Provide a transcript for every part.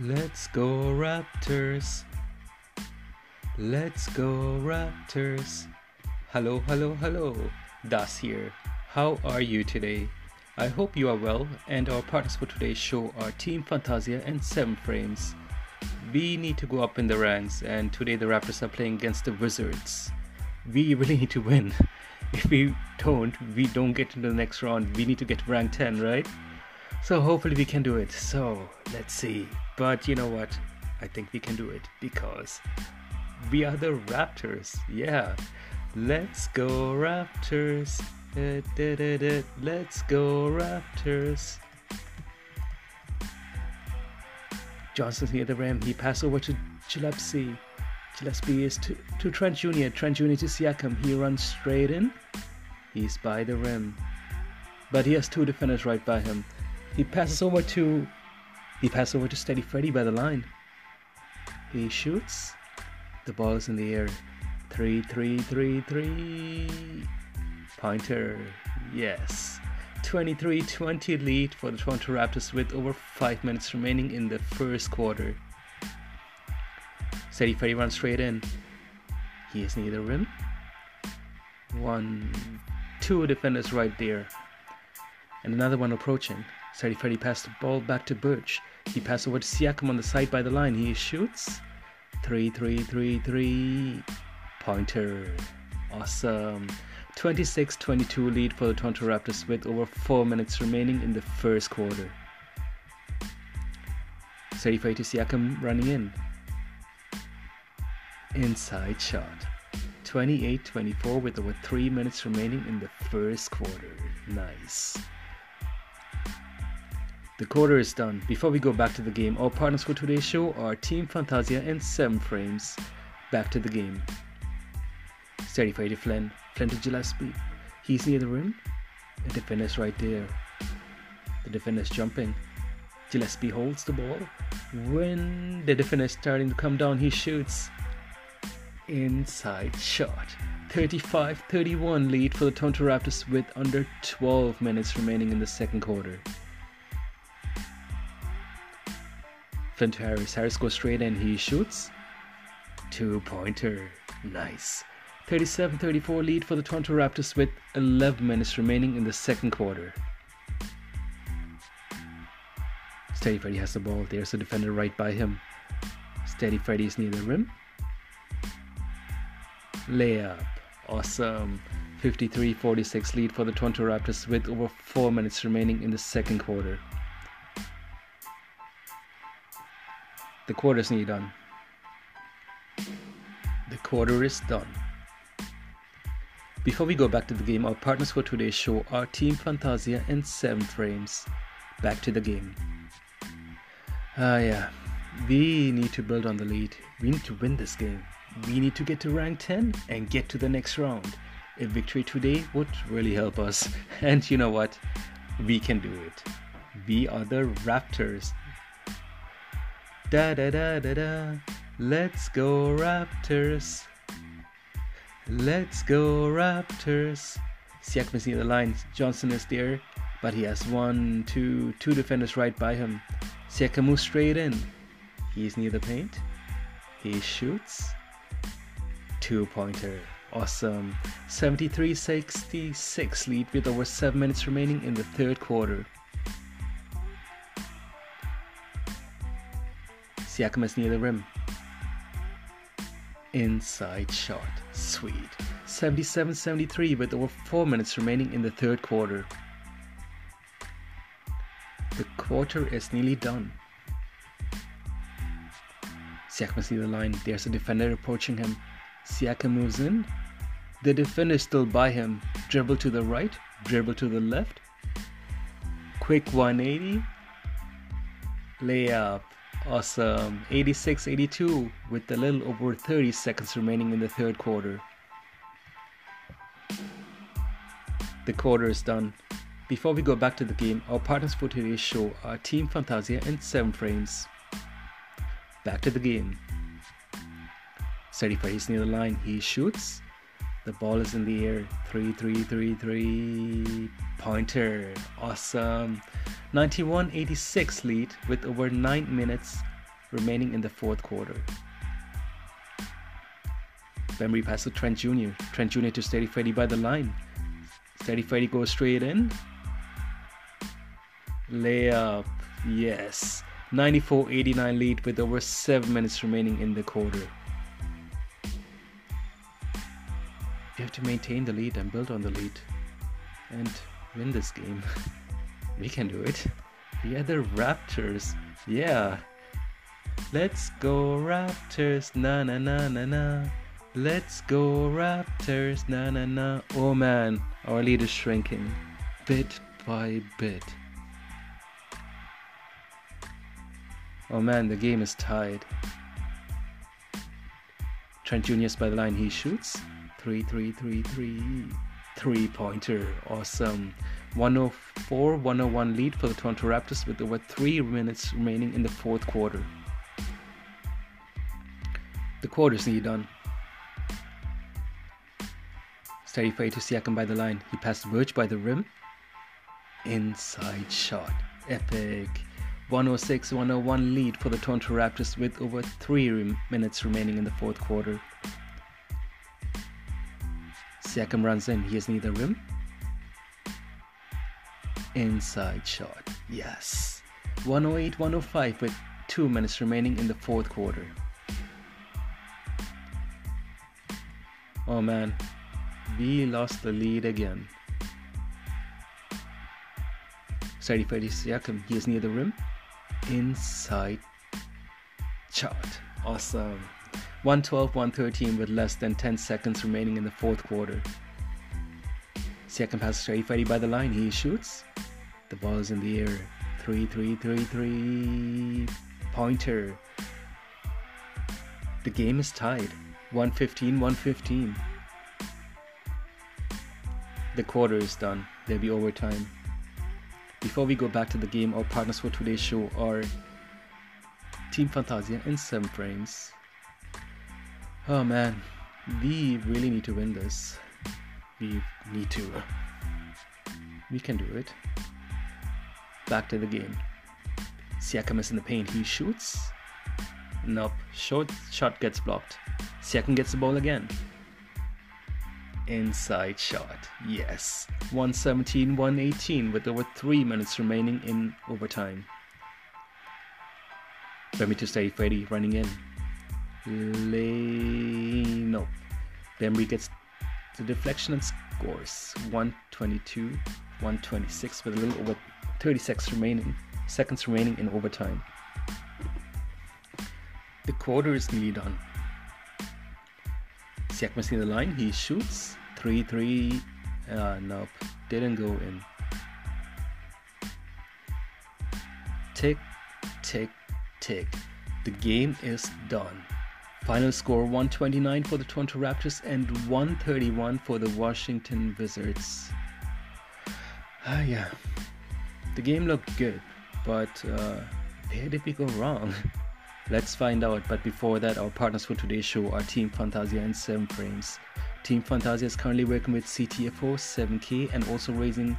Let's go Raptors. Let's go Raptors. Hello, hello, hello. Das here. How are you today? I hope you are well, and our partners for today's show are Team Fantasia and Seven Frames. We need to go up in the ranks, and today the Raptors are playing against the Wizards. We really need to win. If we don't, we don't get into the next round. We need to get rank 10, right? So hopefully we can do it. So let's see. But you know what? I think we can do it because we are the Raptors. Yeah. Let's go Raptors. Da, da, da. Let's go Raptors. Johnson's near the rim. He passes over to Gillespie. Gillespie is to, to Trent Jr. Trent Jr. to Siakam. He runs straight in. He's by the rim. But he has two defenders right by him. He passes over to he passes over to Steady Freddy by the line. He shoots. The ball is in the air. Three, three, three, three. Pointer. Yes. 23 20 lead for the Toronto Raptors with over 5 minutes remaining in the first quarter. Steady Freddy runs straight in. He is near the rim. One, two defenders right there. And another one approaching. Freddy passed the ball back to Birch. He passed over to Siakam on the side by the line. He shoots. Three, three, three, three. Pointer. Awesome. 26 22 lead for the Toronto Raptors with over 4 minutes remaining in the first quarter. Freddy to Siakam running in. Inside shot. 28 24 with over 3 minutes remaining in the first quarter. Nice. The quarter is done. Before we go back to the game, our partners for today's show are Team Fantasia and 7 Frames. Back to the game. Steady to Flynn. Flynn to Gillespie. He's near the rim. The defender's right there. The defender's jumping. Gillespie holds the ball. When the defender's starting to come down, he shoots. Inside shot. 35 31 lead for the Toronto Raptors with under 12 minutes remaining in the second quarter. Flynn to Harris. Harris goes straight in. He shoots. Two pointer. Nice. 37 34 lead for the Toronto Raptors with 11 minutes remaining in the second quarter. Steady Freddy has the ball. There's a defender right by him. Steady Freddy is near the rim. Layup. Awesome. 53 46 lead for the Toronto Raptors with over 4 minutes remaining in the second quarter. The quarter is nearly done. The quarter is done. Before we go back to the game, our partners for today's show are Team Fantasia and 7 Frames. Back to the game. Ah, uh, yeah. We need to build on the lead. We need to win this game. We need to get to rank 10 and get to the next round. A victory today would really help us. And you know what? We can do it. We are the Raptors. Da da da da da. Let's go Raptors. Let's go Raptors. Siakam is near the line. Johnson is there, but he has one, two, two defenders right by him. Siakam moves straight in. He's near the paint. He shoots. Two pointer. Awesome. 73 66 lead with over 7 minutes remaining in the third quarter. Siakam is near the rim. Inside shot. Sweet. 77 73 with over 4 minutes remaining in the third quarter. The quarter is nearly done. Siakam is near the line. There's a defender approaching him. Siakam moves in. The defender is still by him. Dribble to the right, dribble to the left. Quick 180. Layup. Awesome. 86 82 with a little over 30 seconds remaining in the third quarter. The quarter is done. Before we go back to the game, our partners for today's show are Team Fantasia and 7 Frames. Back to the game. Steady Freddy's near the line. He shoots. The ball is in the air. 3 3 3 3. Pointer. Awesome. 91 86 lead with over 9 minutes remaining in the fourth quarter. Bembry pass to Trent Jr. Trent Jr. to Steady Freddy by the line. Steady Freddy goes straight in. Layup. Yes. 94 89 lead with over 7 minutes remaining in the quarter. You have to maintain the lead and build on the lead and win this game. we can do it. We are the Raptors. Yeah. Let's go Raptors. Na na na na na. Let's go Raptors. Na na na. Oh man, our lead is shrinking bit by bit. Oh man, the game is tied. Trent Jr. by the line. He shoots. 3 3 3 3. Three pointer. Awesome. 104 101 lead for the Toronto Raptors with over 3 minutes remaining in the fourth quarter. The quarter's nearly done. Steady Freddy to Siakam by the line. He passed Birch by the rim. Inside shot. Epic. 106 101 lead for the Toronto Raptors with over 3 minutes remaining in the fourth quarter. Siakam runs in. He is near the rim. Inside shot. Yes. 108 105 with 2 minutes remaining in the fourth quarter. Oh man, we lost the lead again. Steady Freddy Siakam, he is near the rim inside shot. Awesome. 112 113 with less than 10 seconds remaining in the fourth quarter. Second pass Steady Freddy by the line. He shoots. The ball is in the air. 3 3 3 3 pointer. The game is tied. 115 115. The quarter is done. There'll be overtime. Before we go back to the game, our partners for today's show are Team Fantasia and 7 Frames. Oh man, we really need to win this. We need to. We can do it. Back to the game. Siakam is in the paint. He shoots. Nope. Short shot gets blocked. Siakam gets the ball again inside shot. Yes. 117 118 with over 3 minutes remaining in overtime. Let me to Steady Freddy running in. Lay no. Bembry gets the deflection and scores 122 126 with a little over 36 remaining seconds remaining in overtime. The quarter is nearly done. Siakam in the line. He shoots. 3 3. Uh, nope. Didn't go in. Tick, tick, tick. The game is done. Final score 129 for the Toronto Raptors and 131 for the Washington Wizards. Ah, yeah. The game looked good, but uh, where did we go wrong? Let's find out. But before that, our partners for today's show are Team Fantasia and 7 Frames. Team Fantasia is currently working with CTFO 7K and also raising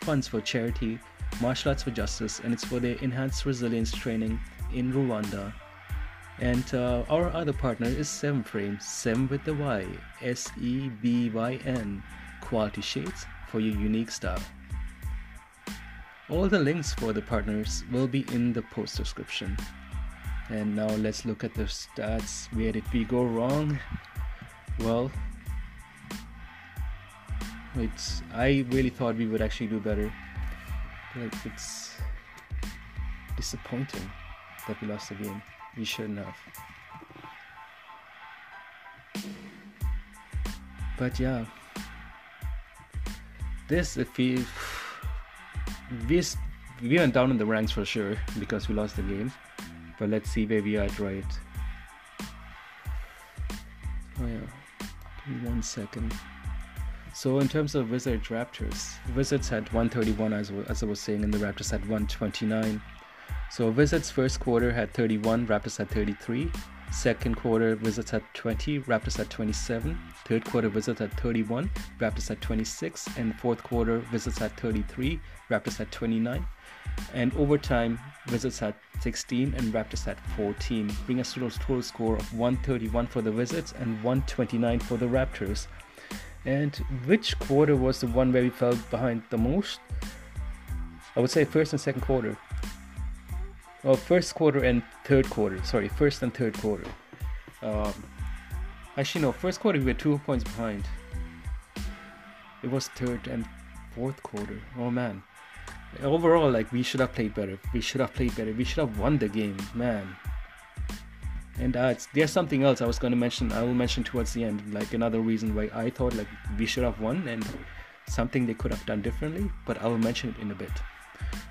funds for charity Martial Arts for Justice, and it's for their enhanced resilience training in Rwanda. And uh, our other partner is 7 Frame, 7 with the Y, S E B Y N, quality shades for your unique style. All the links for the partners will be in the post description. And now let's look at the stats. Where did we go wrong? Well, it's I really thought we would actually do better. Like it's disappointing that we lost the game. We shouldn't have. But yeah, this if we we we went down in the ranks for sure because we lost the game. But let's see where we are at right. Oh yeah. Give me one second. So in terms of Wizards Raptors, Wizards had 131 as, as I was saying, and the Raptors had 129. So Wizards first quarter had 31, Raptors had 33. Second quarter, Wizards at 20, Raptors at 27. Third quarter, Wizards at 31, Raptors at 26. And fourth quarter, Wizards at 33, Raptors at 29. And overtime, Wizards at 16 and Raptors at 14, bring us to a total score of 131 for the Wizards and 129 for the Raptors. And which quarter was the one where we fell behind the most? I would say first and second quarter. Well, first quarter and third quarter. Sorry, first and third quarter. Um, actually, no. First quarter we were two points behind. It was third and fourth quarter. Oh man. Overall, like we should have played better. We should have played better. We should have won the game, man. And uh, there's something else I was going to mention. I will mention towards the end, like another reason why I thought like we should have won and something they could have done differently. But I will mention it in a bit.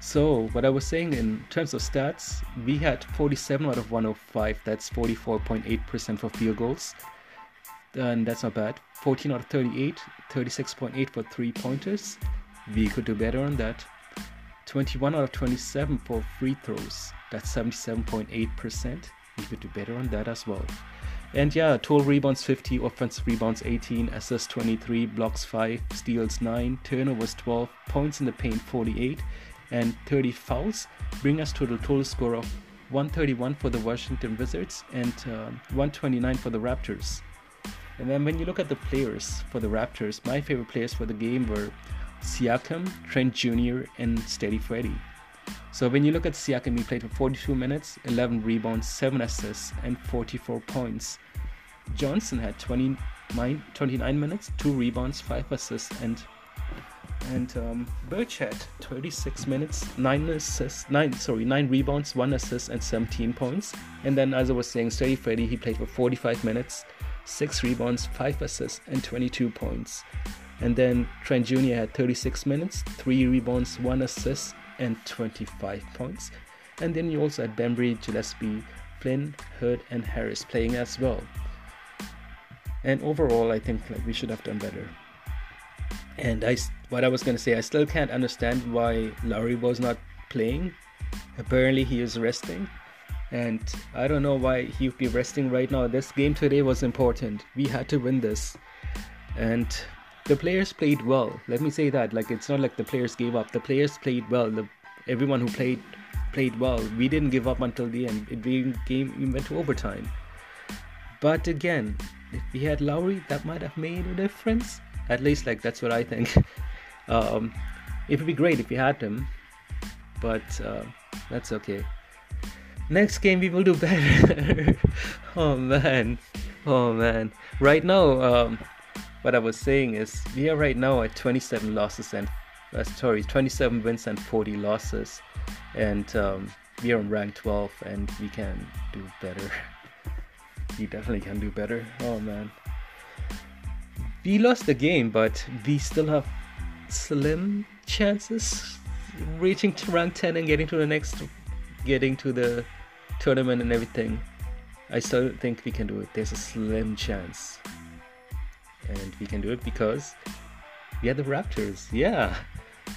So what I was saying in terms of stats, we had 47 out of 105. That's 44.8% for field goals. And that's not bad. 14 out of 38, 36.8 for three pointers. We could do better on that. 21 out of 27 for free throws. That's 77.8%. We could do better on that as well. And yeah, total rebounds 50, offensive rebounds 18, assists 23, blocks 5, steals 9, turnovers 12, points in the paint 48, and 30 fouls, bring us to the total score of 131 for the Washington Wizards and uh, 129 for the Raptors. And then when you look at the players for the Raptors, my favorite players for the game were Siakam, Trent Jr., and Steady Freddy. So when you look at Siakam, he played for 42 minutes, 11 rebounds, 7 assists, and 44 points. Johnson had 29, 29 minutes, 2 rebounds, 5 assists, and and um, Birch had 36 minutes, 9 assists, 9 sorry, 9 rebounds, 1 assist, and 17 points. And then, as I was saying, Steady Freddy he played for 45 minutes, 6 rebounds, 5 assists, and 22 points. And then Trent Jr. had 36 minutes, 3 rebounds, 1 assist, and 25 points. And then you also had Bembry, Gillespie, Flynn, Hurd, and Harris playing as well. And overall, I think like we should have done better. And I, what I was gonna say, I still can't understand why Lowry was not playing. Apparently, he is resting, and I don't know why he would be resting right now. This game today was important. We had to win this, and the players played well. Let me say that. Like it's not like the players gave up. The players played well. The, everyone who played played well. We didn't give up until the end. It game even went to overtime. But again, if we had Lowry, that might have made a difference. At least, like that's what I think. um, it would be great if we had him, but uh, that's okay. Next game we will do better. oh man, oh man. Right now, um, what I was saying is we are right now at 27 losses and uh, sorry, 27 wins and 40 losses, and um, we are on rank 12, and we can do better. we definitely can do better. Oh man we lost the game, but we still have slim chances reaching to rank 10 and getting to the next, getting to the tournament and everything. I still think we can do it. There's a slim chance. And we can do it because we are the Raptors. Yeah.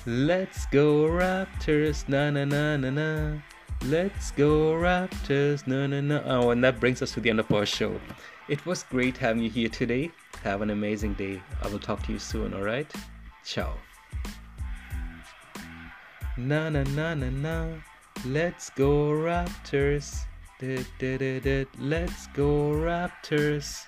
Let's go Raptors. Na na na na na. Let's go Raptors. Na na na. Oh, and that brings us to the end of our show. It was great having you here today. Have an amazing day. I will talk to you soon, alright? Ciao. Na na na na na. Let's go Raptors. Let's go Raptors.